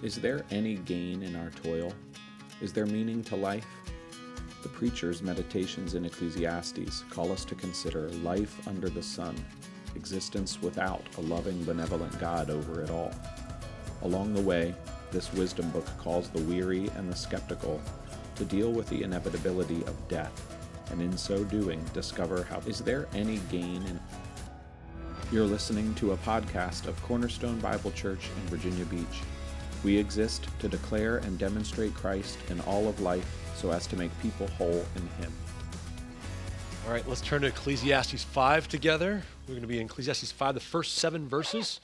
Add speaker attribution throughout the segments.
Speaker 1: Is there any gain in our toil? Is there meaning to life? The preacher's meditations in Ecclesiastes call us to consider life under the sun, existence without a loving, benevolent God over it all. Along the way, this wisdom book calls the weary and the skeptical to deal with the inevitability of death, and in so doing, discover how is there any gain in. You're listening to a podcast of Cornerstone Bible Church in Virginia Beach. We exist to declare and demonstrate Christ in all of life so as to make people whole in Him.
Speaker 2: All right, let's turn to Ecclesiastes 5 together. We're going to be in Ecclesiastes 5, the first seven verses.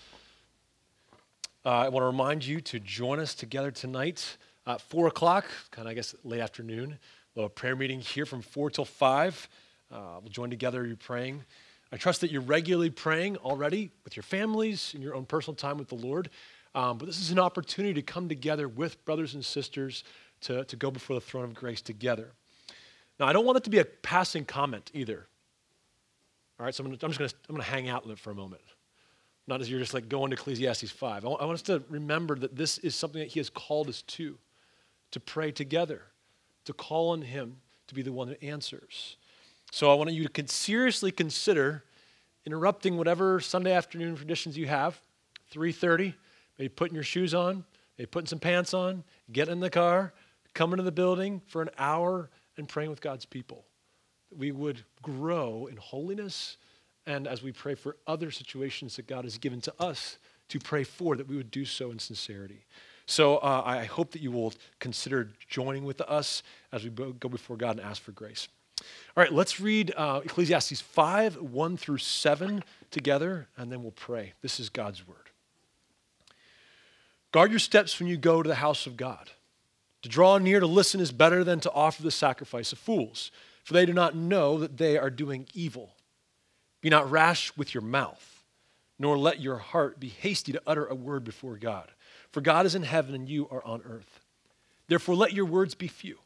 Speaker 2: Uh, I want to remind you to join us together tonight at 4 o'clock, kind of, I guess, late afternoon. We'll have a prayer meeting here from 4 till 5. Uh, we'll join together, you're praying. I trust that you're regularly praying already with your families in your own personal time with the Lord. Um, but this is an opportunity to come together with brothers and sisters to, to go before the throne of grace together. Now, I don't want it to be a passing comment either. All right, so I'm, gonna, I'm just going to I'm gonna hang out for a moment. Not as you're just like going to Ecclesiastes 5. I want, I want us to remember that this is something that He has called us to, to pray together, to call on Him to be the one that answers. So I want you to seriously consider interrupting whatever Sunday afternoon traditions you have, 3.30, maybe putting your shoes on, maybe putting some pants on, getting in the car, coming to the building for an hour and praying with God's people. We would grow in holiness and as we pray for other situations that God has given to us to pray for, that we would do so in sincerity. So uh, I hope that you will consider joining with us as we go before God and ask for grace. All right, let's read uh, Ecclesiastes 5 1 through 7 together, and then we'll pray. This is God's word. Guard your steps when you go to the house of God. To draw near to listen is better than to offer the sacrifice of fools, for they do not know that they are doing evil. Be not rash with your mouth, nor let your heart be hasty to utter a word before God. For God is in heaven and you are on earth. Therefore, let your words be few.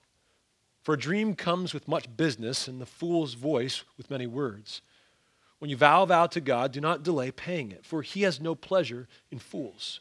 Speaker 2: For a dream comes with much business, and the fool's voice with many words. When you vow a vow to God, do not delay paying it, for he has no pleasure in fools.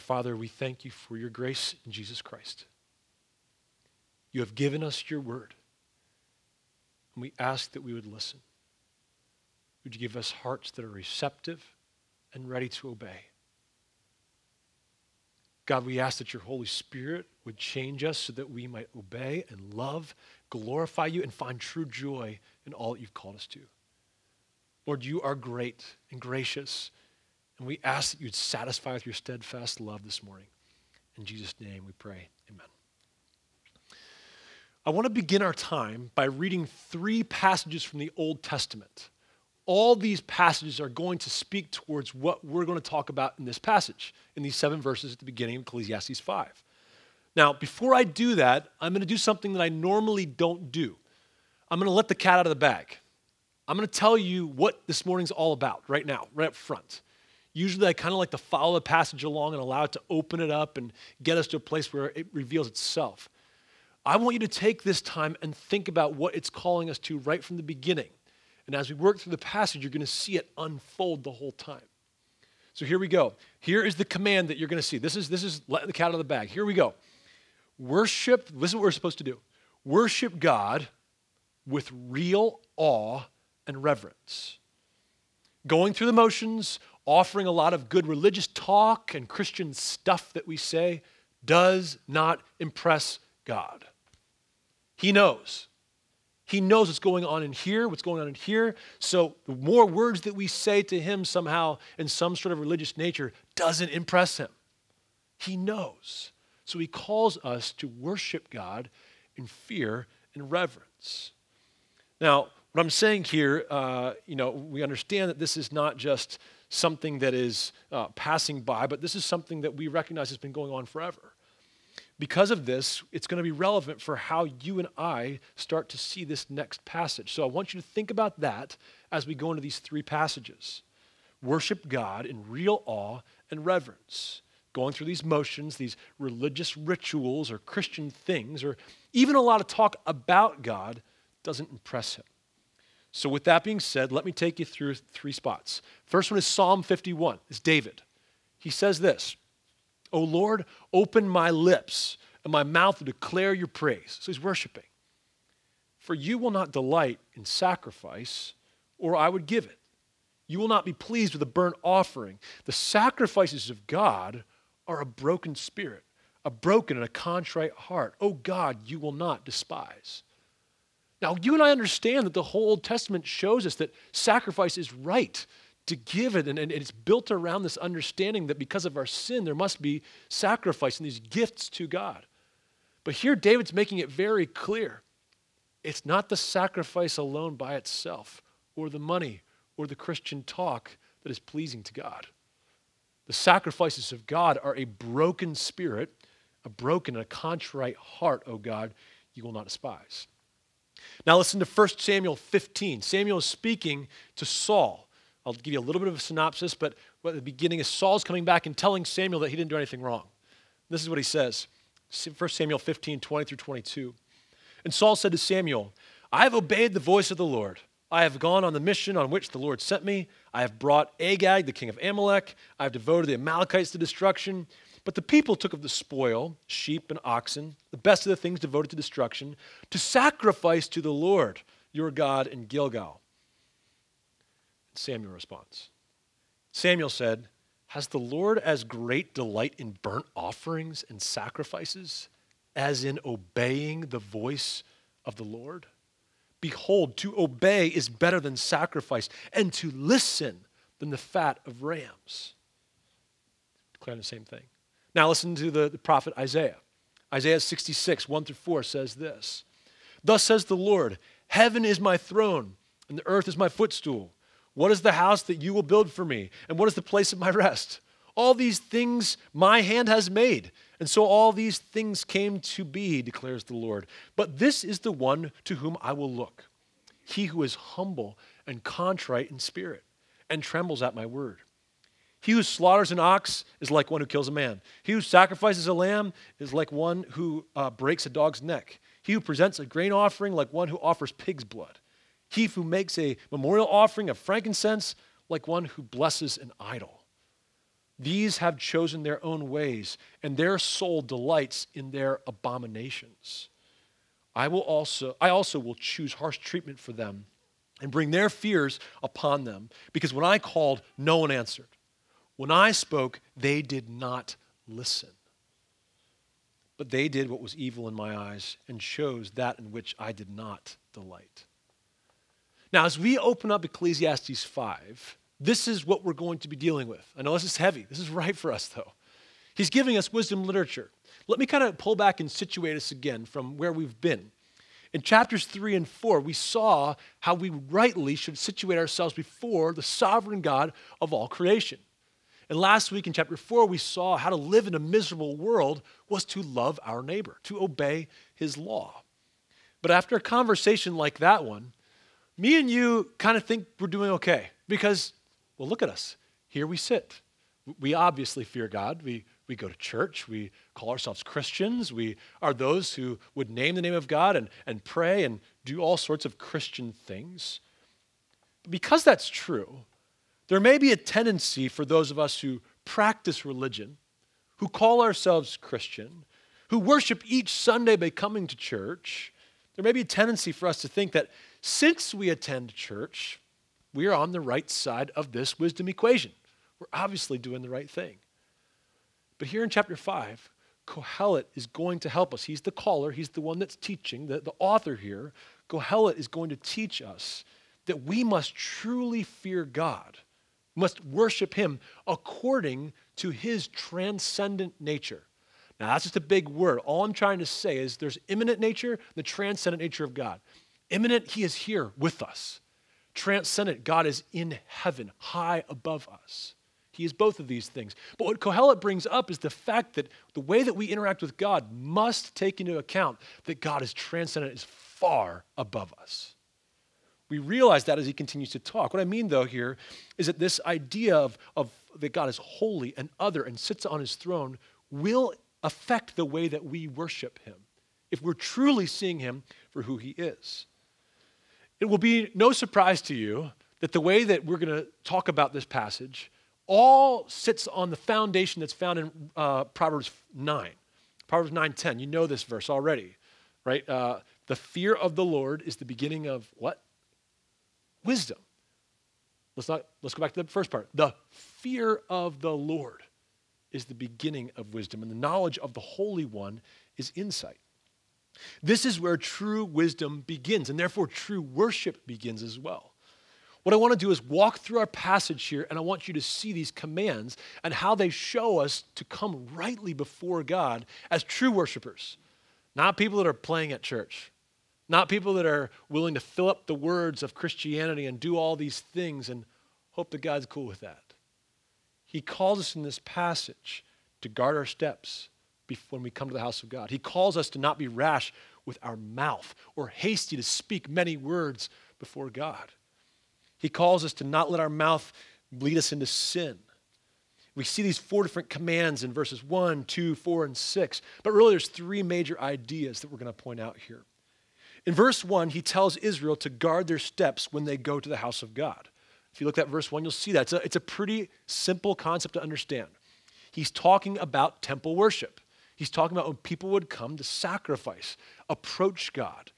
Speaker 2: Our Father, we thank you for your grace in Jesus Christ. You have given us your word, and we ask that we would listen. Would you give us hearts that are receptive and ready to obey? God, we ask that your Holy Spirit would change us so that we might obey and love, glorify you, and find true joy in all that you've called us to. Lord, you are great and gracious, and we ask that you'd satisfy with your steadfast love this morning. In Jesus' name we pray. Amen. I want to begin our time by reading three passages from the Old Testament all these passages are going to speak towards what we're going to talk about in this passage, in these seven verses at the beginning of Ecclesiastes 5. Now, before I do that, I'm going to do something that I normally don't do. I'm going to let the cat out of the bag. I'm going to tell you what this morning's all about right now, right up front. Usually, I kind of like to follow the passage along and allow it to open it up and get us to a place where it reveals itself. I want you to take this time and think about what it's calling us to right from the beginning. And as we work through the passage, you're going to see it unfold the whole time. So here we go. Here is the command that you're going to see. This is, this is letting the cat out of the bag. Here we go. Worship, this is what we're supposed to do. Worship God with real awe and reverence. Going through the motions, offering a lot of good religious talk and Christian stuff that we say does not impress God. He knows. He knows what's going on in here, what's going on in here. So the more words that we say to him somehow in some sort of religious nature doesn't impress him. He knows. So he calls us to worship God in fear and reverence. Now, what I'm saying here, uh, you know, we understand that this is not just something that is uh, passing by, but this is something that we recognize has been going on forever. because of this, it's going to be relevant for how you and I start to see this next passage. So I want you to think about that as we go into these three passages. Worship God in real awe and reverence. Going through these motions, these religious rituals or Christian things, or even a lot of talk about God doesn't impress him. So, with that being said, let me take you through three spots. First one is Psalm 51. It's David. He says this O Lord, open my lips, and my mouth to declare your praise. So he's worshiping. For you will not delight in sacrifice, or I would give it. You will not be pleased with a burnt offering. The sacrifices of God are a broken spirit, a broken and a contrite heart. Oh God, you will not despise. Now, you and I understand that the whole Old Testament shows us that sacrifice is right to give it. And, and it's built around this understanding that because of our sin, there must be sacrifice and these gifts to God. But here, David's making it very clear it's not the sacrifice alone by itself, or the money, or the Christian talk that is pleasing to God. The sacrifices of God are a broken spirit, a broken and a contrite heart, O God, you will not despise. Now listen to 1 Samuel 15. Samuel is speaking to Saul. I'll give you a little bit of a synopsis, but at the beginning is Saul's coming back and telling Samuel that he didn't do anything wrong. This is what he says 1 Samuel 15, 20 through 22. And Saul said to Samuel, I have obeyed the voice of the Lord. I have gone on the mission on which the Lord sent me. I have brought Agag, the king of Amalek. I have devoted the Amalekites to destruction. But the people took of the spoil, sheep and oxen, the best of the things devoted to destruction, to sacrifice to the Lord your God in Gilgal. Samuel responds. Samuel said, Has the Lord as great delight in burnt offerings and sacrifices as in obeying the voice of the Lord? Behold, to obey is better than sacrifice, and to listen than the fat of rams. Declaring the same thing. Now listen to the, the prophet Isaiah. Isaiah 66, 1 through 4 says this Thus says the Lord, Heaven is my throne, and the earth is my footstool. What is the house that you will build for me? And what is the place of my rest? All these things my hand has made. And so all these things came to be, declares the Lord. But this is the one to whom I will look he who is humble and contrite in spirit and trembles at my word. He who slaughters an ox is like one who kills a man. He who sacrifices a lamb is like one who uh, breaks a dog's neck. He who presents a grain offering like one who offers pig's blood. He who makes a memorial offering of frankincense like one who blesses an idol. These have chosen their own ways, and their soul delights in their abominations. I will also I also will choose harsh treatment for them and bring their fears upon them, because when I called, no one answered. When I spoke, they did not listen. But they did what was evil in my eyes and chose that in which I did not delight. Now, as we open up Ecclesiastes 5, this is what we're going to be dealing with. I know this is heavy. This is right for us, though. He's giving us wisdom literature. Let me kind of pull back and situate us again from where we've been. In chapters 3 and 4, we saw how we rightly should situate ourselves before the sovereign God of all creation. And last week in chapter 4, we saw how to live in a miserable world was to love our neighbor, to obey his law. But after a conversation like that one, me and you kind of think we're doing okay because, well, look at us. Here we sit. We obviously fear God. We, we go to church. We call ourselves Christians. We are those who would name the name of God and, and pray and do all sorts of Christian things. Because that's true, there may be a tendency for those of us who practice religion, who call ourselves Christian, who worship each Sunday by coming to church, there may be a tendency for us to think that since we attend church, we are on the right side of this wisdom equation. We're obviously doing the right thing. But here in chapter 5, Kohelet is going to help us. He's the caller, he's the one that's teaching, the, the author here. Kohelet is going to teach us that we must truly fear God, must worship Him according to His transcendent nature. Now, that's just a big word. All I'm trying to say is there's immanent nature, the transcendent nature of God. Immanent, He is here with us. Transcendent, God is in heaven, high above us. He is both of these things. But what Kohelet brings up is the fact that the way that we interact with God must take into account that God is transcendent, is far above us. We realize that as he continues to talk. What I mean, though, here is that this idea of, of that God is holy and other and sits on his throne will affect the way that we worship him if we're truly seeing him for who he is. It will be no surprise to you that the way that we're going to talk about this passage all sits on the foundation that's found in uh, Proverbs 9. Proverbs 9:10. You know this verse already, right? Uh, the fear of the Lord is the beginning of what? Wisdom. Let's not. Let's go back to the first part. The fear of the Lord is the beginning of wisdom, and the knowledge of the Holy One is insight. This is where true wisdom begins, and therefore true worship begins as well. What I want to do is walk through our passage here, and I want you to see these commands and how they show us to come rightly before God as true worshipers, not people that are playing at church, not people that are willing to fill up the words of Christianity and do all these things and hope that God's cool with that. He calls us in this passage to guard our steps when we come to the house of God. He calls us to not be rash with our mouth or hasty to speak many words before God. He calls us to not let our mouth lead us into sin. We see these four different commands in verses 1, 2, 4, and 6. But really, there's three major ideas that we're going to point out here. In verse 1, he tells Israel to guard their steps when they go to the house of God. If you look at verse 1, you'll see that. It's a, it's a pretty simple concept to understand. He's talking about temple worship. He's talking about when people would come to sacrifice, approach God.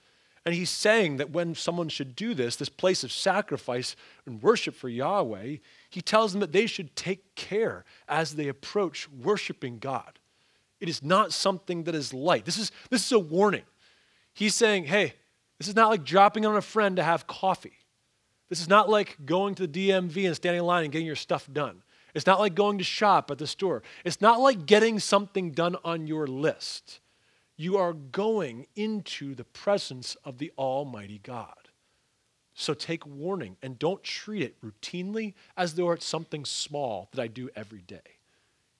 Speaker 2: And he's saying that when someone should do this, this place of sacrifice and worship for Yahweh, he tells them that they should take care as they approach worshiping God. It is not something that is light. This is, this is a warning. He's saying, hey, this is not like dropping on a friend to have coffee. This is not like going to the DMV and standing in line and getting your stuff done. It's not like going to shop at the store. It's not like getting something done on your list. You are going into the presence of the Almighty God. So take warning and don't treat it routinely as though it's something small that I do every day.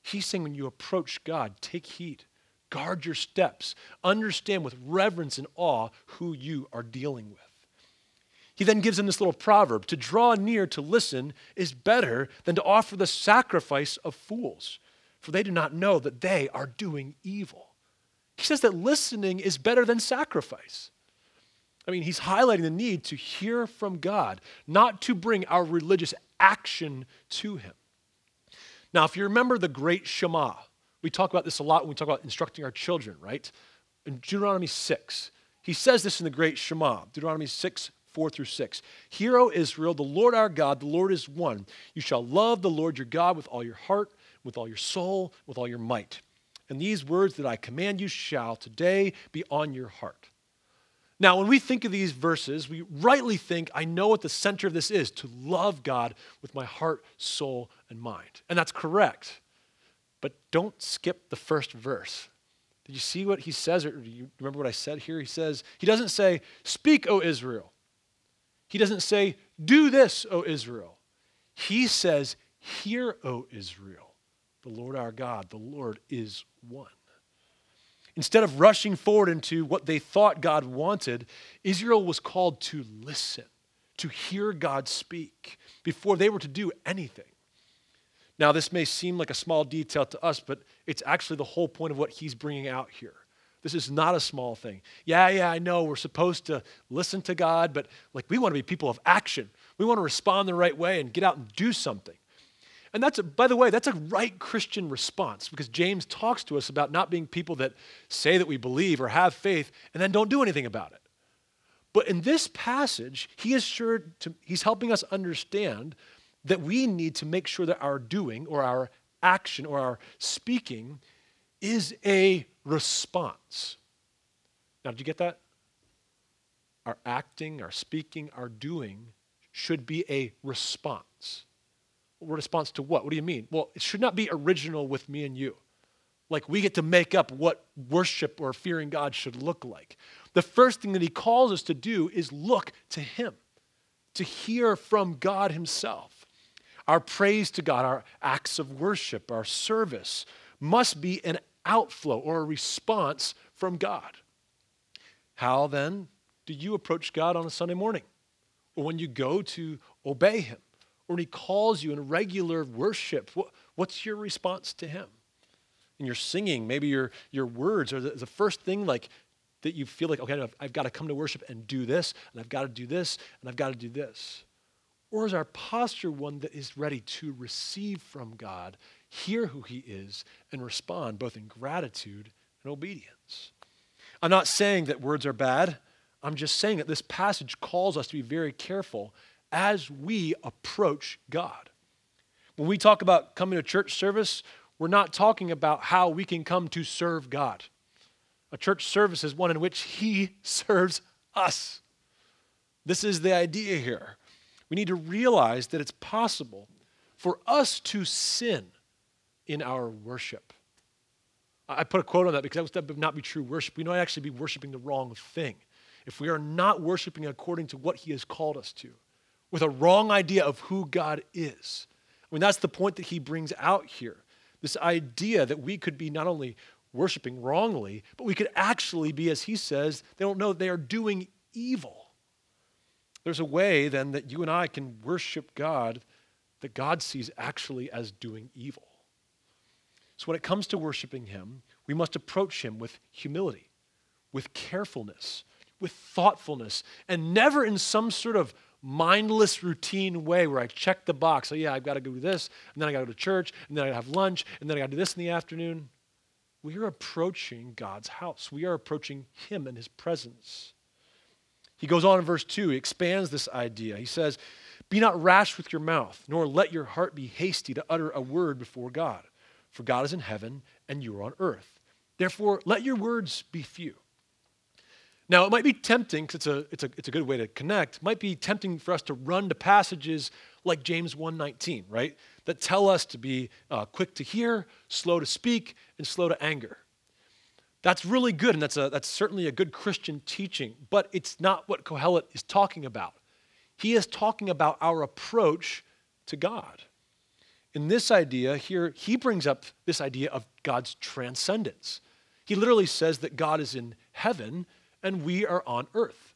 Speaker 2: He's saying when you approach God, take heed, guard your steps, understand with reverence and awe who you are dealing with. He then gives him this little proverb to draw near to listen is better than to offer the sacrifice of fools, for they do not know that they are doing evil. He says that listening is better than sacrifice. I mean, he's highlighting the need to hear from God, not to bring our religious action to him. Now, if you remember the great Shema, we talk about this a lot when we talk about instructing our children, right? In Deuteronomy 6, he says this in the great Shema, Deuteronomy 6, 4 through 6. Hear, O Israel, the Lord our God, the Lord is one. You shall love the Lord your God with all your heart, with all your soul, with all your might. And these words that I command you shall today be on your heart. Now, when we think of these verses, we rightly think, I know what the center of this is to love God with my heart, soul, and mind. And that's correct. But don't skip the first verse. Did you see what he says? Or do you remember what I said here? He says, He doesn't say, Speak, O Israel. He doesn't say, Do this, O Israel. He says, Hear, O Israel. The Lord our God, the Lord is one. Instead of rushing forward into what they thought God wanted, Israel was called to listen, to hear God speak before they were to do anything. Now, this may seem like a small detail to us, but it's actually the whole point of what he's bringing out here. This is not a small thing. Yeah, yeah, I know we're supposed to listen to God, but like we want to be people of action. We want to respond the right way and get out and do something. And that's, a, by the way, that's a right Christian response because James talks to us about not being people that say that we believe or have faith and then don't do anything about it. But in this passage, he is sure to, he's helping us understand that we need to make sure that our doing or our action or our speaking is a response. Now, did you get that? Our acting, our speaking, our doing should be a response. Response to what? What do you mean? Well, it should not be original with me and you. Like we get to make up what worship or fearing God should look like. The first thing that he calls us to do is look to him, to hear from God himself. Our praise to God, our acts of worship, our service must be an outflow or a response from God. How then do you approach God on a Sunday morning? Or when you go to obey Him? Or when He calls you in regular worship? What's your response to Him? And you're singing, maybe your, your words are the, the first thing like that you feel like, okay, I've, I've got to come to worship and do this, and I've got to do this, and I've got to do this. Or is our posture one that is ready to receive from God, hear who He is, and respond both in gratitude and obedience? I'm not saying that words are bad. I'm just saying that this passage calls us to be very careful as we approach God. When we talk about coming to church service, we're not talking about how we can come to serve God. A church service is one in which He serves us. This is the idea here. We need to realize that it's possible for us to sin in our worship. I put a quote on that because that would not be true worship. We might actually be worshiping the wrong thing. If we are not worshiping according to what He has called us to, with a wrong idea of who God is. I mean, that's the point that He brings out here. This idea that we could be not only worshiping wrongly, but we could actually be, as He says, they don't know they are doing evil. There's a way then that you and I can worship God that God sees actually as doing evil. So when it comes to worshiping Him, we must approach Him with humility, with carefulness, with thoughtfulness, and never in some sort of mindless routine way where I check the box. Oh, yeah, I've got to do this, and then I got to go to church, and then I got to have lunch, and then I got to do this in the afternoon. We are approaching God's house. We are approaching Him and His presence. He goes on in verse 2, he expands this idea. He says, Be not rash with your mouth, nor let your heart be hasty to utter a word before God. For God is in heaven, and you are on earth. Therefore, let your words be few. Now, it might be tempting, because it's a, it's, a, it's a good way to connect, might be tempting for us to run to passages like James 1.19, right? That tell us to be uh, quick to hear, slow to speak, and slow to anger. That's really good, and that's, a, that's certainly a good Christian teaching, but it's not what Kohelet is talking about. He is talking about our approach to God. In this idea here, he brings up this idea of God's transcendence. He literally says that God is in heaven and we are on earth.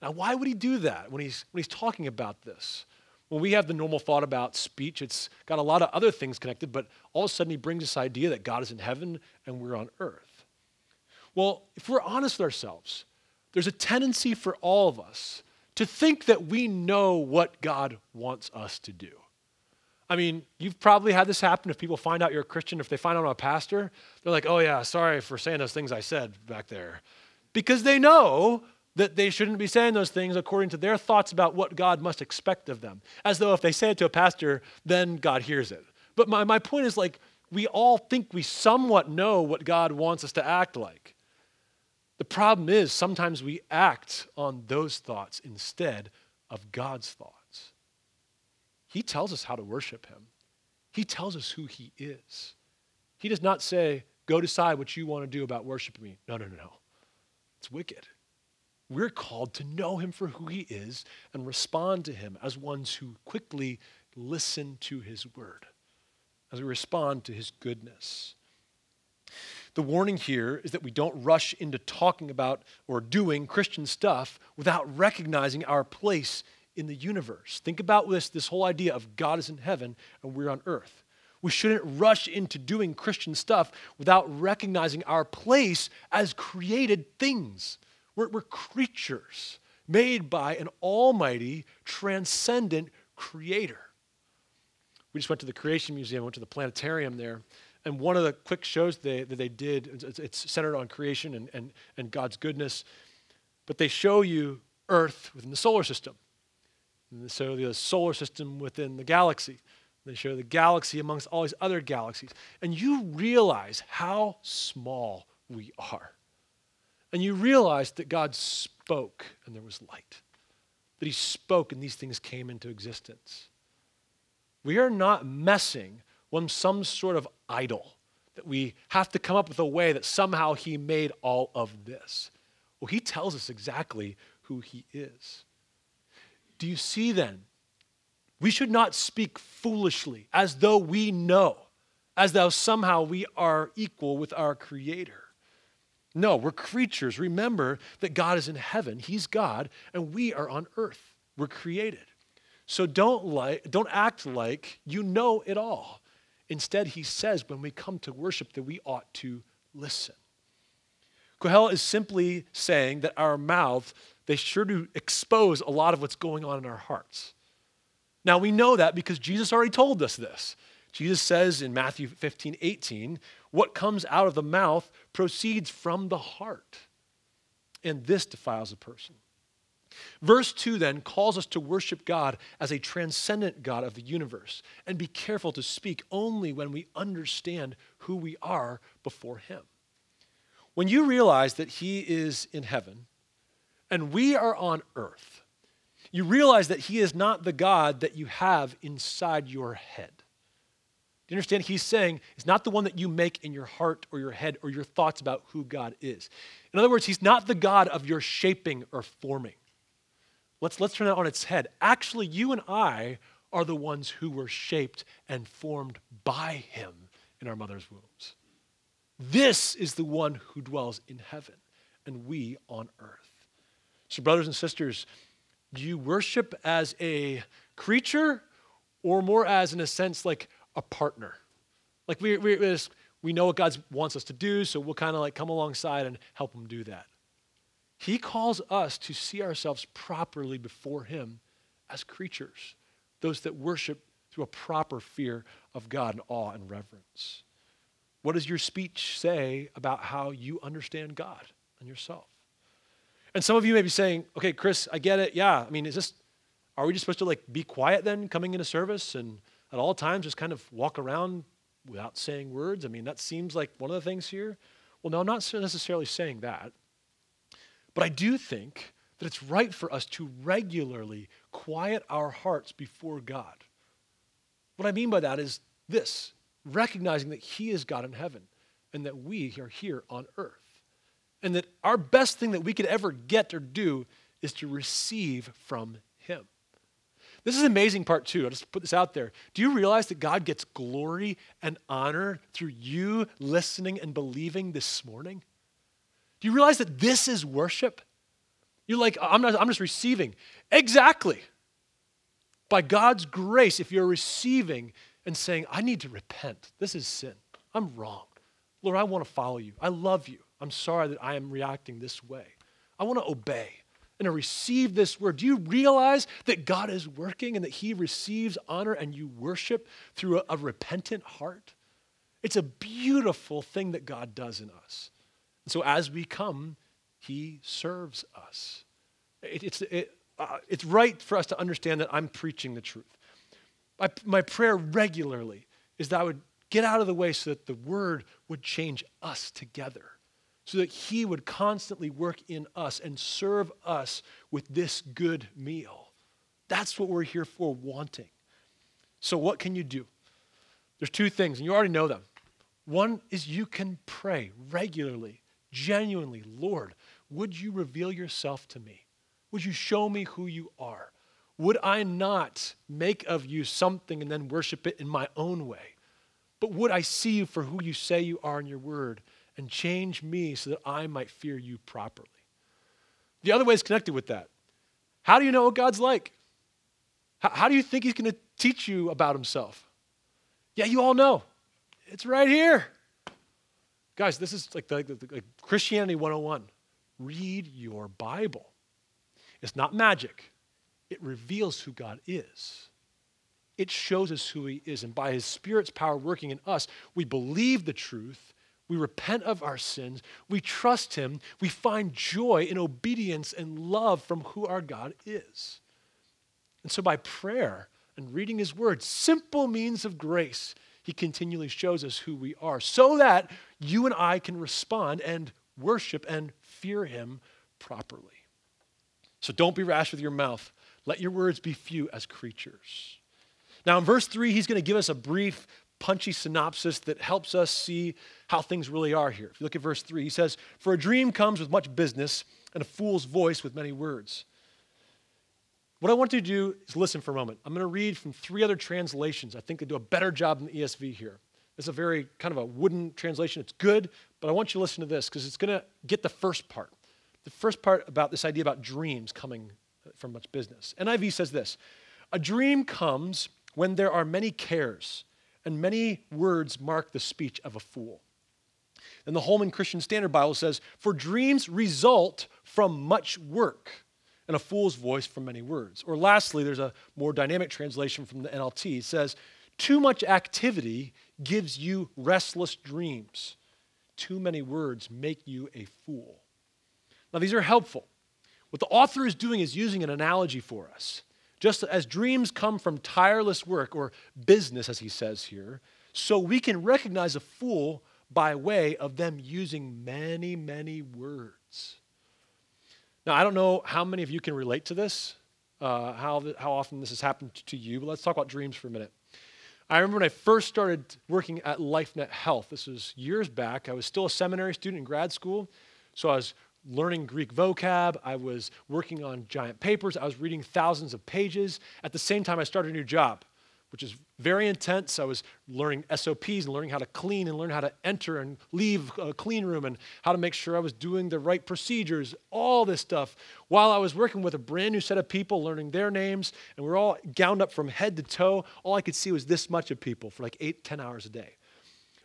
Speaker 2: Now, why would he do that when he's, when he's talking about this? When we have the normal thought about speech, it's got a lot of other things connected, but all of a sudden he brings this idea that God is in heaven and we're on earth. Well, if we're honest with ourselves, there's a tendency for all of us to think that we know what God wants us to do. I mean, you've probably had this happen if people find out you're a Christian, if they find out I'm a pastor, they're like, oh, yeah, sorry for saying those things I said back there. Because they know that they shouldn't be saying those things according to their thoughts about what God must expect of them. As though if they say it to a pastor, then God hears it. But my, my point is like, we all think we somewhat know what God wants us to act like. The problem is sometimes we act on those thoughts instead of God's thoughts. He tells us how to worship Him, He tells us who He is. He does not say, Go decide what you want to do about worshiping me. No, no, no, no. It's wicked. We're called to know Him for who He is and respond to Him as ones who quickly listen to His word, as we respond to His goodness. The warning here is that we don't rush into talking about or doing Christian stuff without recognizing our place in the universe. Think about this, this whole idea of God is in heaven and we're on earth. We shouldn't rush into doing Christian stuff without recognizing our place as created things. We're, we're creatures made by an almighty, transcendent creator. We just went to the Creation Museum, went to the planetarium there, and one of the quick shows they, that they did, it's, it's centered on creation and, and, and God's goodness, but they show you Earth within the solar system. And show the solar system within the galaxy. They show the galaxy amongst all these other galaxies. And you realize how small we are. And you realize that God spoke and there was light. That He spoke and these things came into existence. We are not messing with some sort of idol, that we have to come up with a way that somehow he made all of this. Well, he tells us exactly who he is. Do you see then We should not speak foolishly as though we know, as though somehow we are equal with our Creator. No, we're creatures. Remember that God is in heaven, He's God, and we are on earth. We're created. So don't, like, don't act like you know it all. Instead, he says when we come to worship that we ought to listen. Kohel is simply saying that our mouth, they sure do expose a lot of what's going on in our hearts. Now we know that because Jesus already told us this. Jesus says in Matthew 15, 18, what comes out of the mouth proceeds from the heart, and this defiles a person. Verse 2 then calls us to worship God as a transcendent God of the universe and be careful to speak only when we understand who we are before Him. When you realize that He is in heaven and we are on earth, you realize that He is not the God that you have inside your head. Do you understand? He's saying it's not the one that you make in your heart or your head or your thoughts about who God is. In other words, He's not the God of your shaping or forming. Let's, let's turn that on its head. Actually, you and I are the ones who were shaped and formed by him in our mother's wombs. This is the one who dwells in heaven, and we on earth. So, brothers and sisters, do you worship as a creature or more as, in a sense, like a partner? Like we, we, we know what God wants us to do, so we'll kind of like come alongside and help him do that. He calls us to see ourselves properly before Him as creatures, those that worship through a proper fear of God and awe and reverence. What does your speech say about how you understand God and yourself? And some of you may be saying, okay, Chris, I get it. Yeah. I mean, is this, are we just supposed to like be quiet then coming into service and at all times just kind of walk around without saying words? I mean, that seems like one of the things here. Well, no, I'm not necessarily saying that. But I do think that it's right for us to regularly quiet our hearts before God. What I mean by that is this recognizing that He is God in heaven and that we are here on earth. And that our best thing that we could ever get or do is to receive from Him. This is amazing part, too. I'll just put this out there. Do you realize that God gets glory and honor through you listening and believing this morning? Do you realize that this is worship? You're like, I'm, not, I'm just receiving. Exactly. By God's grace, if you're receiving and saying, I need to repent, this is sin, I'm wrong. Lord, I want to follow you. I love you. I'm sorry that I am reacting this way. I want to obey and to receive this word. Do you realize that God is working and that He receives honor and you worship through a, a repentant heart? It's a beautiful thing that God does in us. And so as we come, he serves us. It, it's, it, uh, it's right for us to understand that I'm preaching the truth. My, my prayer regularly is that I would get out of the way so that the word would change us together, so that he would constantly work in us and serve us with this good meal. That's what we're here for, wanting. So, what can you do? There's two things, and you already know them. One is you can pray regularly genuinely, Lord, would you reveal yourself to me? Would you show me who you are? Would I not make of you something and then worship it in my own way? But would I see you for who you say you are in your word and change me so that I might fear you properly? The other way is connected with that. How do you know what God's like? How, how do you think He's going to teach you about Himself? Yeah, you all know. It's right here. Guys, this is like, the, the, like Christianity 101. Read your Bible. It's not magic, it reveals who God is. It shows us who He is. And by His Spirit's power working in us, we believe the truth. We repent of our sins. We trust Him. We find joy in obedience and love from who our God is. And so, by prayer and reading His Word, simple means of grace, he continually shows us who we are so that you and I can respond and worship and fear Him properly. So don't be rash with your mouth. Let your words be few as creatures. Now, in verse 3, he's going to give us a brief, punchy synopsis that helps us see how things really are here. If you look at verse 3, he says, For a dream comes with much business, and a fool's voice with many words. What I want you to do is listen for a moment. I'm going to read from three other translations. I think they do a better job than the ESV here. It's a very kind of a wooden translation. It's good, but I want you to listen to this because it's going to get the first part. The first part about this idea about dreams coming uh, from much business. NIV says this A dream comes when there are many cares, and many words mark the speech of a fool. And the Holman Christian Standard Bible says, For dreams result from much work and a fool's voice from many words. Or lastly, there's a more dynamic translation from the NLT. It says, Too much activity gives you restless dreams. Too many words make you a fool. Now, these are helpful. What the author is doing is using an analogy for us. Just as dreams come from tireless work or business, as he says here, so we can recognize a fool by way of them using many, many words. Now, I don't know how many of you can relate to this, uh, how, how often this has happened to you, but let's talk about dreams for a minute. I remember when I first started working at LifeNet Health, this was years back. I was still a seminary student in grad school, so I was learning Greek vocab. I was working on giant papers. I was reading thousands of pages. At the same time, I started a new job which is very intense. I was learning SOPs and learning how to clean and learn how to enter and leave a clean room and how to make sure I was doing the right procedures, all this stuff, while I was working with a brand new set of people, learning their names, and we are all gowned up from head to toe. All I could see was this much of people for like eight, ten hours a day.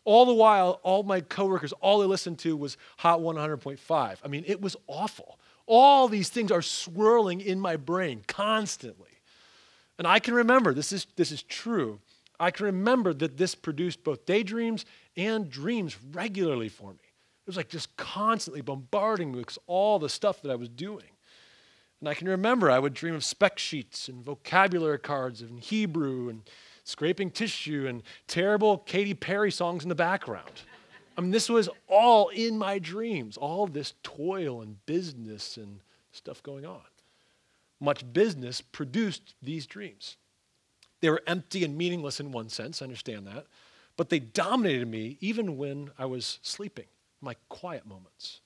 Speaker 2: All the while, all my coworkers, all they listened to was Hot 100.5. I mean, it was awful. All these things are swirling in my brain constantly. And I can remember, this is, this is true, I can remember that this produced both daydreams and dreams regularly for me. It was like just constantly bombarding me with all the stuff that I was doing. And I can remember I would dream of spec sheets and vocabulary cards in Hebrew and scraping tissue and terrible Katy Perry songs in the background. I mean, this was all in my dreams, all this toil and business and stuff going on much business produced these dreams. They were empty and meaningless in one sense, I understand that, but they dominated me even when I was sleeping, my quiet moments.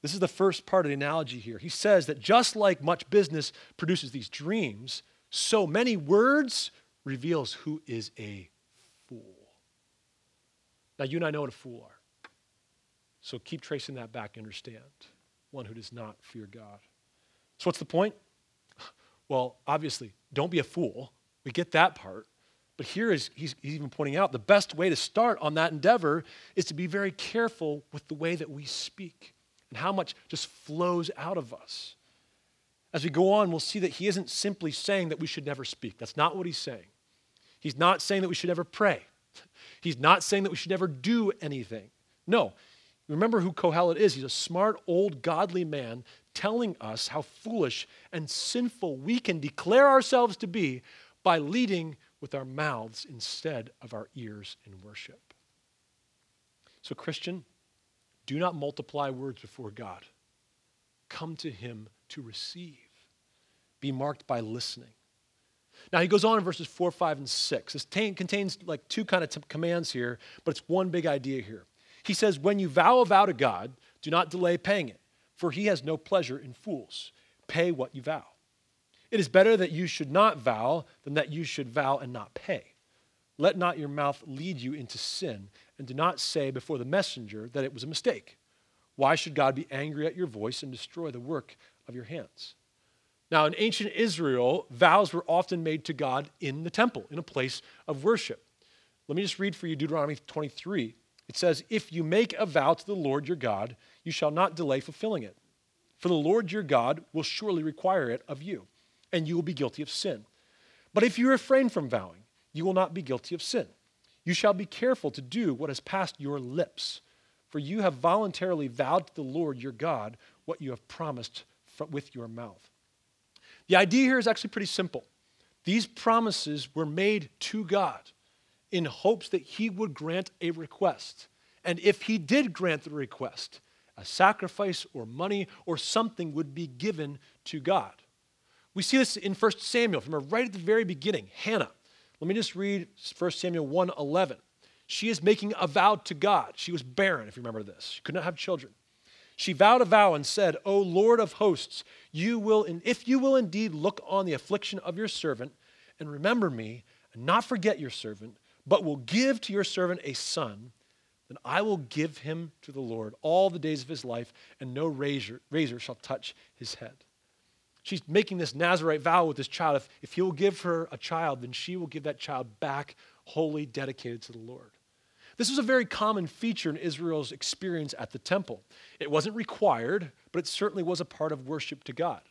Speaker 2: This is the first part of the analogy here. He says that just like much business produces these dreams, so many words reveals who is a fool. Now you and I know what a fool are. So keep tracing that back and understand. One who does not fear God. So what's the point? Well, obviously, don't be a fool. We get that part. But here is he's, he's even pointing out the best way to start on that endeavor is to be very careful with the way that we speak and how much just flows out of us. As we go on, we'll see that he isn't simply saying that we should never speak. That's not what he's saying. He's not saying that we should never pray. He's not saying that we should never do anything. No. Remember who Kohelet is. He's a smart, old, godly man telling us how foolish and sinful we can declare ourselves to be by leading with our mouths instead of our ears in worship. So, Christian, do not multiply words before God. Come to Him to receive. Be marked by listening. Now, he goes on in verses 4, 5, and 6. This t- contains like two kind of t- commands here, but it's one big idea here. He says, When you vow a vow to God, do not delay paying it for he has no pleasure in fools. Pay what you vow. It is better that you should not vow than that you should vow and not pay. Let not your mouth lead you into sin, and do not say before the messenger that it was a mistake. Why should God be angry at your voice and destroy the work of your hands? Now, in ancient Israel, vows were often made to God in the temple, in a place of worship. Let me just read for you Deuteronomy 23. It says, If you make a vow to the Lord your God, you shall not delay fulfilling it. For the Lord your God will surely require it of you, and you will be guilty of sin. But if you refrain from vowing, you will not be guilty of sin. You shall be careful to do what has passed your lips, for you have voluntarily vowed to the Lord your God what you have promised with your mouth. The idea here is actually pretty simple. These promises were made to God in hopes that he would grant a request. And if he did grant the request, a sacrifice or money or something would be given to God. We see this in 1 Samuel, from right at the very beginning. Hannah. Let me just read 1 Samuel 1 11. She is making a vow to God. She was barren, if you remember this. She could not have children. She vowed a vow and said, O Lord of hosts, you will, if you will indeed look on the affliction of your servant and remember me, and not forget your servant, but will give to your servant a son, then I will give him to the Lord all the days of his life, and no razor, razor shall touch his head. She's making this Nazarite vow with this child. If, if he will give her a child, then she will give that child back wholly dedicated to the Lord. This was a very common feature in Israel's experience at the temple. It wasn't required, but it certainly was a part of worship to God.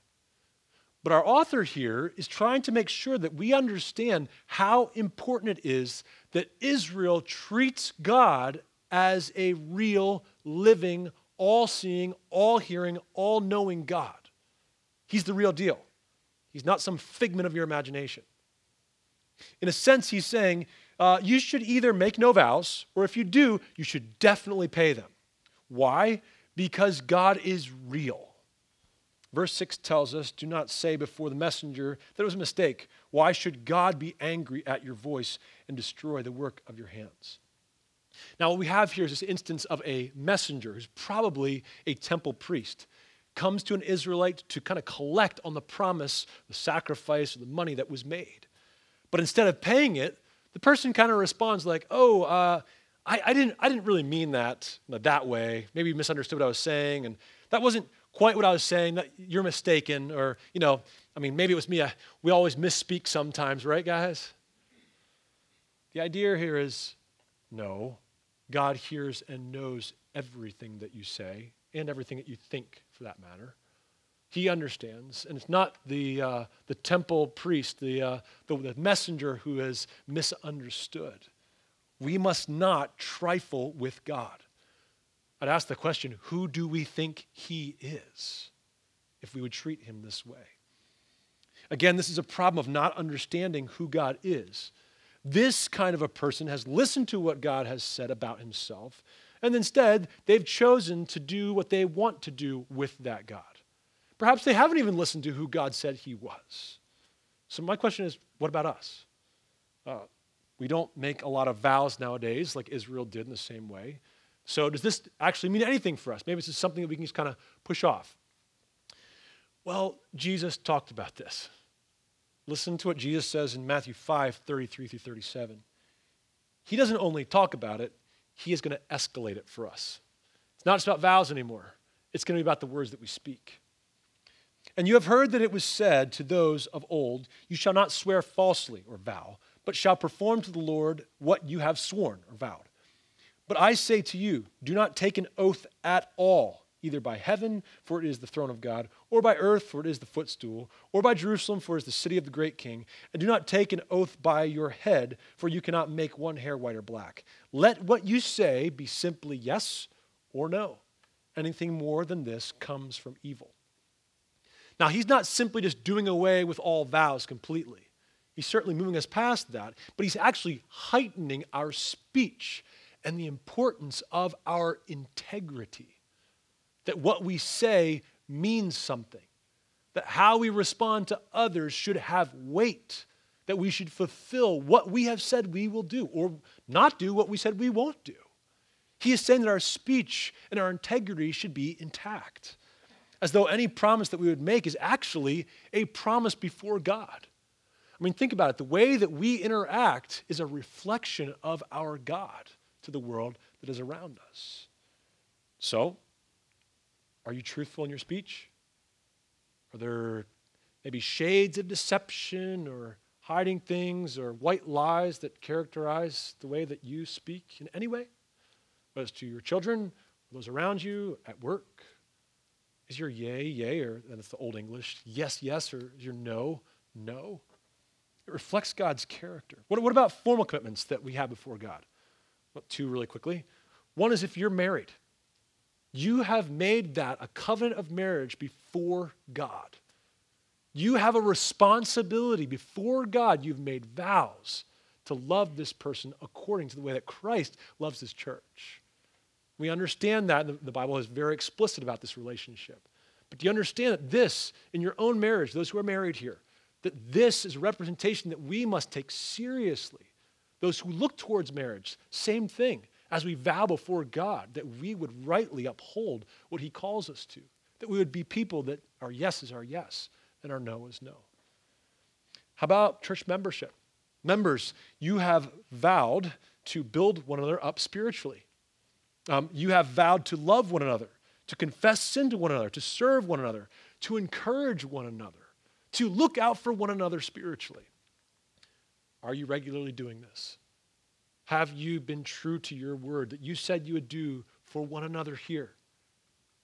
Speaker 2: But our author here is trying to make sure that we understand how important it is that Israel treats God as a real, living, all seeing, all hearing, all knowing God. He's the real deal. He's not some figment of your imagination. In a sense, he's saying uh, you should either make no vows, or if you do, you should definitely pay them. Why? Because God is real. Verse 6 tells us do not say before the messenger that it was a mistake. Why should God be angry at your voice and destroy the work of your hands? Now, what we have here is this instance of a messenger who's probably a temple priest comes to an Israelite to kind of collect on the promise, the sacrifice, the money that was made. But instead of paying it, the person kind of responds like, oh, uh, I, I, didn't, I didn't really mean that that way. Maybe you misunderstood what I was saying, and that wasn't quite what I was saying. You're mistaken, or you know, I mean, maybe it was me. I, we always misspeak sometimes, right, guys? The idea here is, no, God hears and knows everything that you say and everything that you think, for that matter. He understands. And it's not the, uh, the temple priest, the, uh, the, the messenger who has misunderstood. We must not trifle with God. I'd ask the question who do we think he is if we would treat him this way? Again, this is a problem of not understanding who God is. This kind of a person has listened to what God has said about himself, and instead they've chosen to do what they want to do with that God. Perhaps they haven't even listened to who God said he was. So, my question is what about us? Uh, we don't make a lot of vows nowadays like Israel did in the same way. So, does this actually mean anything for us? Maybe this is something that we can just kind of push off. Well, Jesus talked about this. Listen to what Jesus says in Matthew 5 33 through 37. He doesn't only talk about it, he is going to escalate it for us. It's not just about vows anymore, it's going to be about the words that we speak. And you have heard that it was said to those of old, You shall not swear falsely or vow, but shall perform to the Lord what you have sworn or vowed. But I say to you, do not take an oath at all, either by heaven, for it is the throne of God, or by earth, for it is the footstool, or by Jerusalem, for it is the city of the great king. And do not take an oath by your head, for you cannot make one hair white or black. Let what you say be simply yes or no. Anything more than this comes from evil. Now, he's not simply just doing away with all vows completely. He's certainly moving us past that, but he's actually heightening our speech and the importance of our integrity. That what we say means something, that how we respond to others should have weight, that we should fulfill what we have said we will do or not do what we said we won't do. He is saying that our speech and our integrity should be intact as though any promise that we would make is actually a promise before God. I mean, think about it. The way that we interact is a reflection of our God to the world that is around us. So, are you truthful in your speech? Are there maybe shades of deception or hiding things or white lies that characterize the way that you speak in any way? Whether it's to your children, those around you, at work, is your yay, yay, or that's the old English, yes, yes, or is your no, no? It reflects God's character. What, what about formal commitments that we have before God? Two really quickly. One is if you're married, you have made that a covenant of marriage before God. You have a responsibility before God. You've made vows to love this person according to the way that Christ loves his church. We understand that, the Bible is very explicit about this relationship. But do you understand that this, in your own marriage, those who are married here, that this is a representation that we must take seriously? Those who look towards marriage, same thing. as we vow before God that we would rightly uphold what He calls us to, that we would be people that our yes is our yes and our no is no. How about church membership? Members, you have vowed to build one another up spiritually. Um, you have vowed to love one another, to confess sin to one another, to serve one another, to encourage one another, to look out for one another spiritually. Are you regularly doing this? Have you been true to your word that you said you would do for one another here?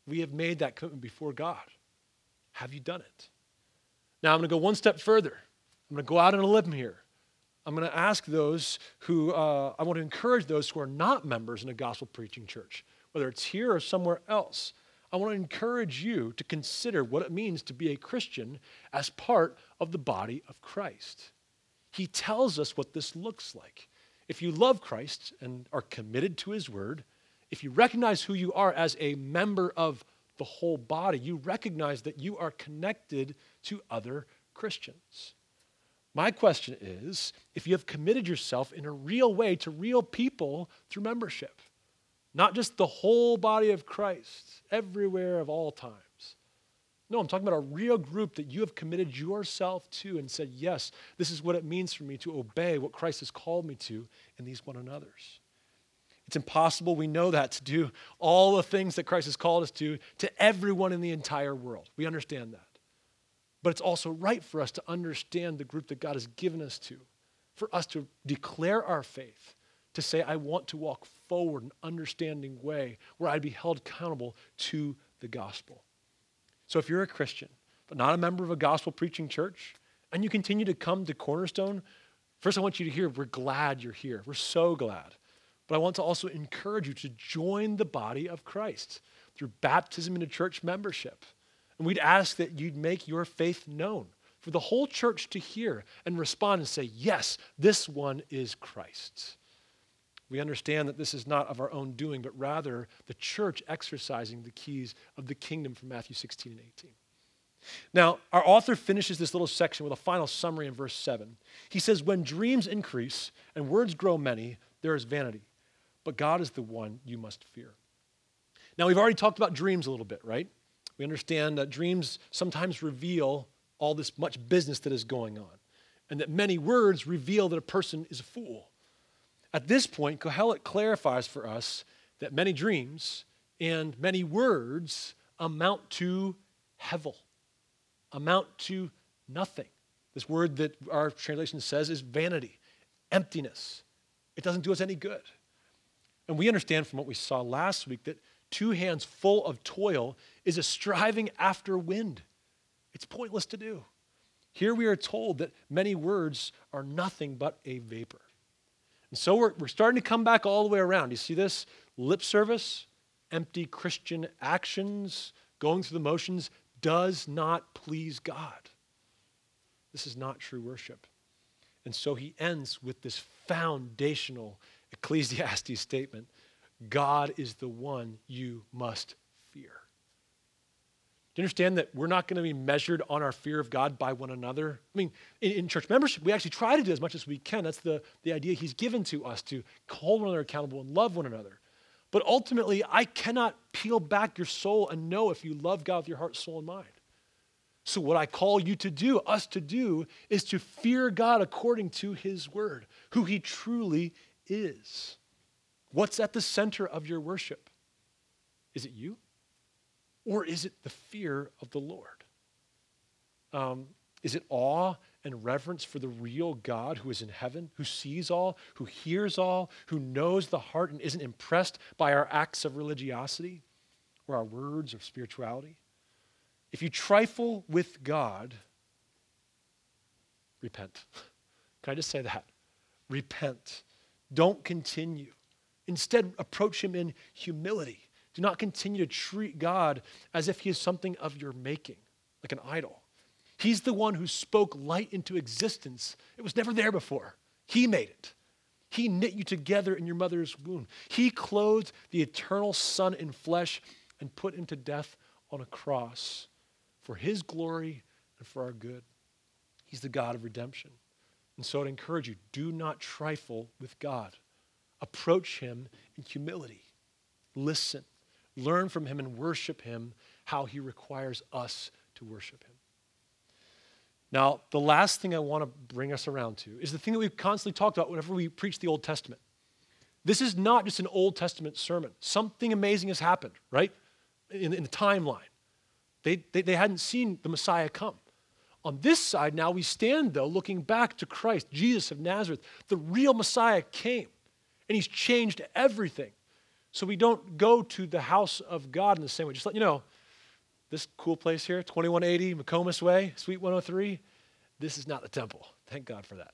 Speaker 2: We have made that commitment before God. Have you done it? Now I'm going to go one step further. I'm going to go out on a limb here. I'm going to ask those who, uh, I want to encourage those who are not members in a gospel preaching church, whether it's here or somewhere else. I want to encourage you to consider what it means to be a Christian as part of the body of Christ. He tells us what this looks like. If you love Christ and are committed to his word, if you recognize who you are as a member of the whole body, you recognize that you are connected to other Christians. My question is if you have committed yourself in a real way to real people through membership, not just the whole body of Christ, everywhere of all times. No, I'm talking about a real group that you have committed yourself to and said, yes, this is what it means for me to obey what Christ has called me to in these one another's. It's impossible, we know that, to do all the things that Christ has called us to to everyone in the entire world. We understand that. But it's also right for us to understand the group that God has given us to, for us to declare our faith, to say, I want to walk forward in an understanding way where I'd be held accountable to the gospel. So if you're a Christian, but not a member of a gospel preaching church, and you continue to come to Cornerstone, first I want you to hear we're glad you're here. We're so glad. But I want to also encourage you to join the body of Christ through baptism into church membership. And we'd ask that you'd make your faith known for the whole church to hear and respond and say, Yes, this one is Christ. We understand that this is not of our own doing, but rather the church exercising the keys of the kingdom from Matthew 16 and 18. Now, our author finishes this little section with a final summary in verse 7. He says, When dreams increase and words grow many, there is vanity, but God is the one you must fear. Now, we've already talked about dreams a little bit, right? We understand that dreams sometimes reveal all this much business that is going on, and that many words reveal that a person is a fool. At this point, Kohelet clarifies for us that many dreams and many words amount to hevel, amount to nothing. This word that our translation says is vanity, emptiness. It doesn't do us any good. And we understand from what we saw last week that two hands full of toil is a striving after wind. It's pointless to do. Here we are told that many words are nothing but a vapor. And so we're, we're starting to come back all the way around. You see this? Lip service, empty Christian actions, going through the motions does not please God. This is not true worship. And so he ends with this foundational Ecclesiastes statement God is the one you must fear. Do you understand that we're not going to be measured on our fear of God by one another? I mean, in, in, church membership, we actually try to do as much as we can. That's the, the idea He's given to us to hold one another accountable and love one another. But ultimately, I cannot peel back your soul and know if you love God with your heart, soul, and mind. So, what I call you to do, us to do, is to fear God according to His word, who He truly is. What's at the center of your worship? Is it you? Or is it the fear of the Lord? Um, is it awe and reverence for the real God who is in heaven, who sees all, who hears all, who knows the heart and isn't impressed by our acts of religiosity or our words of spirituality? If you trifle with God, repent. Can I just say that? Repent. Don't continue. Instead, approach him in humility. Do not continue to treat God as if he is something of your making, like an idol. He's the one who spoke light into existence. It was never there before. He made it. He knit you together in your mother's womb. He clothed the eternal Son in flesh and put him to death on a cross for his glory and for our good. He's the God of redemption. And so I'd encourage you do not trifle with God. approach him in humility, listen, learn from him, and worship him how he requires us to worship him. Now, the last thing I want to bring us around to is the thing that we've constantly talked about whenever we preach the Old Testament. This is not just an Old Testament sermon. Something amazing has happened, right? In, in the timeline. They, they, they hadn't seen the Messiah come. On this side, now we stand, though, looking back to Christ, Jesus of Nazareth. The real Messiah came, and he's changed everything. So we don't go to the house of God in the same way. Just let you know, this cool place here, 2180 McComas Way, Suite 103, this is not the temple. Thank God for that.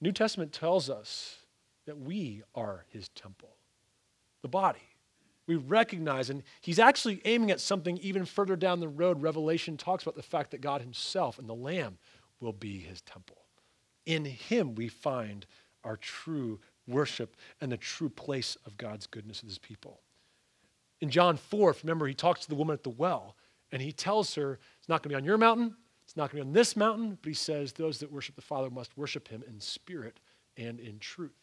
Speaker 2: New Testament tells us that we are his temple, the body. We recognize, and he's actually aiming at something even further down the road. Revelation talks about the fact that God himself and the Lamb will be his temple. In him we find our true worship and the true place of God's goodness with his people. In John 4, if remember, he talks to the woman at the well, and he tells her, It's not going to be on your mountain, it's not going to be on this mountain, but he says, Those that worship the Father must worship him in spirit and in truth.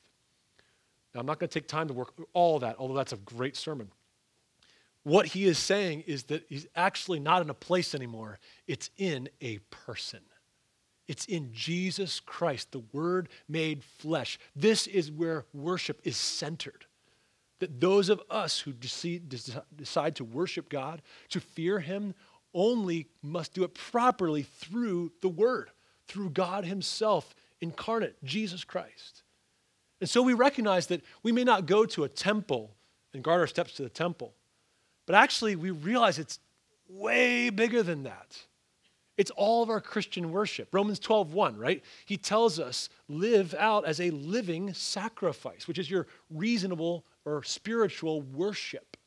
Speaker 2: Now, I'm not going to take time to work all that, although that's a great sermon. What he is saying is that he's actually not in a place anymore, it's in a person. It's in Jesus Christ, the Word made flesh. This is where worship is centered that those of us who decide to worship God, to fear Him, only must do it properly through the Word, through God Himself incarnate, Jesus Christ. And so we recognize that we may not go to a temple and guard our steps to the temple, but actually we realize it's way bigger than that. It's all of our Christian worship. Romans 12, 1, right? He tells us, live out as a living sacrifice, which is your reasonable or spiritual worship.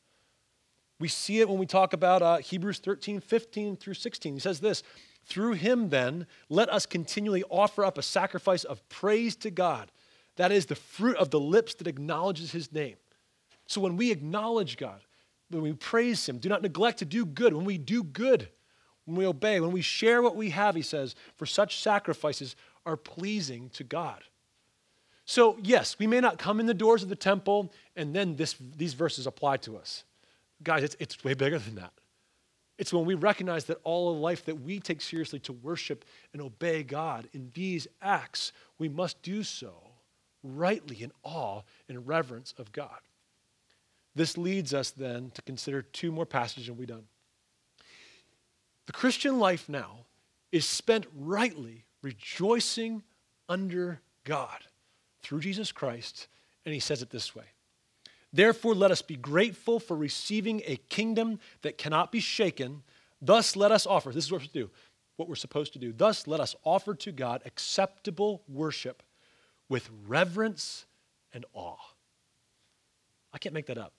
Speaker 2: We see it when we talk about uh, Hebrews 13, 15 through 16. He says this Through him, then, let us continually offer up a sacrifice of praise to God. That is the fruit of the lips that acknowledges his name. So when we acknowledge God, when we praise him, do not neglect to do good. When we do good, when we obey, when we share what we have, he says, for such sacrifices are pleasing to God. So, yes, we may not come in the doors of the temple and then this, these verses apply to us. Guys, it's, it's way bigger than that. It's when we recognize that all of life that we take seriously to worship and obey God in these acts, we must do so rightly in awe and reverence of God. This leads us then to consider two more passages and we're done. The Christian life now is spent rightly rejoicing under God through Jesus Christ, and he says it this way Therefore, let us be grateful for receiving a kingdom that cannot be shaken. Thus, let us offer. This is what we do. What we're supposed to do. Thus, let us offer to God acceptable worship with reverence and awe. I can't make that up.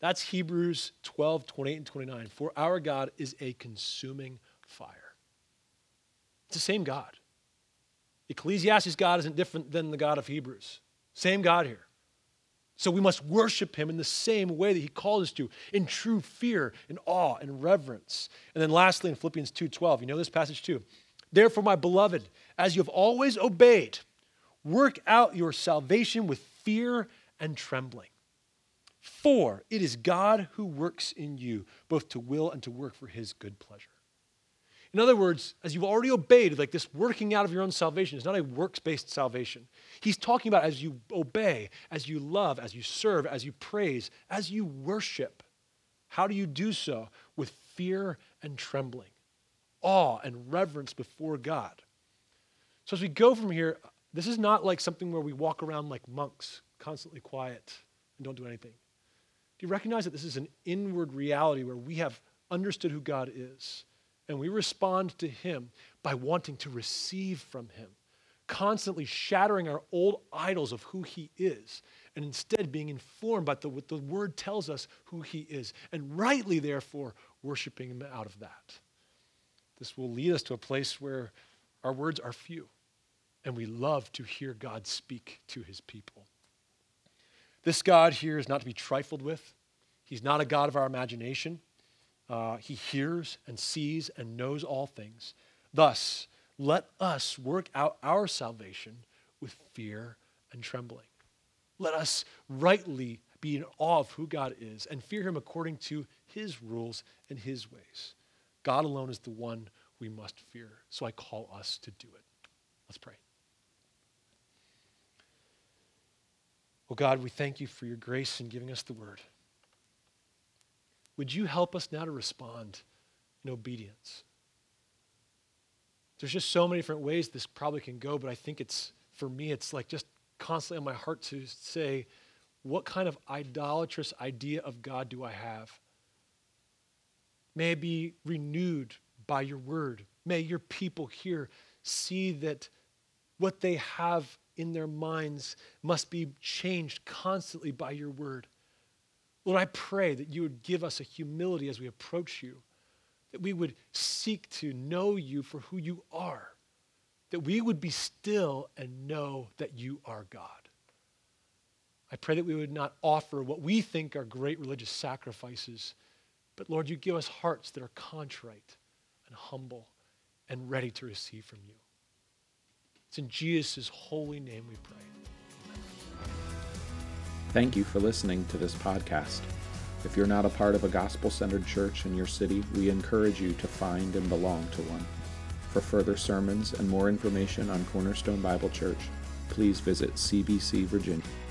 Speaker 2: That's Hebrews 12, 28, and 29. For our God is a consuming fire. It's the same God. Ecclesiastes God isn't different than the God of Hebrews. Same God here. So we must worship him in the same way that he called us to, in true fear and awe and reverence. And then lastly in Philippians 2:12, you know this passage too. Therefore, my beloved, as you have always obeyed, work out your salvation with fear and trembling. For it is God who works in you, both to will and to work for his good pleasure. In other words, as you've already obeyed, like this working out of your own salvation is not a works based salvation. He's talking about as you obey, as you love, as you serve, as you praise, as you worship. How do you do so? With fear and trembling, awe and reverence before God. So as we go from here, this is not like something where we walk around like monks, constantly quiet and don't do anything. You recognize that this is an inward reality where we have understood who God is? And we respond to Him by wanting to receive from Him, constantly shattering our old idols of who He is, and instead being informed by the, what the Word tells us who He is, and rightly, therefore, worshiping Him out of that. This will lead us to a place where our words are few, and we love to hear God speak to His people. This God here is not to be trifled with. He's not a God of our imagination. Uh, he hears and sees and knows all things. Thus, let us work out our salvation with fear and trembling. Let us rightly be in awe of who God is and fear him according to his rules and his ways. God alone is the one we must fear. So I call us to do it. Let's pray. Oh God, we thank you for your grace in giving us the word. Would you help us now to respond in obedience? There's just so many different ways this probably can go, but I think it's, for me, it's like just constantly on my heart to say, what kind of idolatrous idea of God do I have? May it be renewed by your word. May your people here see that what they have in their minds must be changed constantly by your word. Lord, I pray that you would give us a humility as we approach you, that we would seek to know you for who you are, that we would be still and know that you are God. I pray that we would not offer what we think are great religious sacrifices, but Lord, you give us hearts that are contrite and humble and ready to receive from you. It's in Jesus' holy name we pray.
Speaker 1: Thank you for listening to this podcast. If you're not a part of a gospel centered church in your city, we encourage you to find and belong to one. For further sermons and more information on Cornerstone Bible Church, please visit cbcvirginia.com.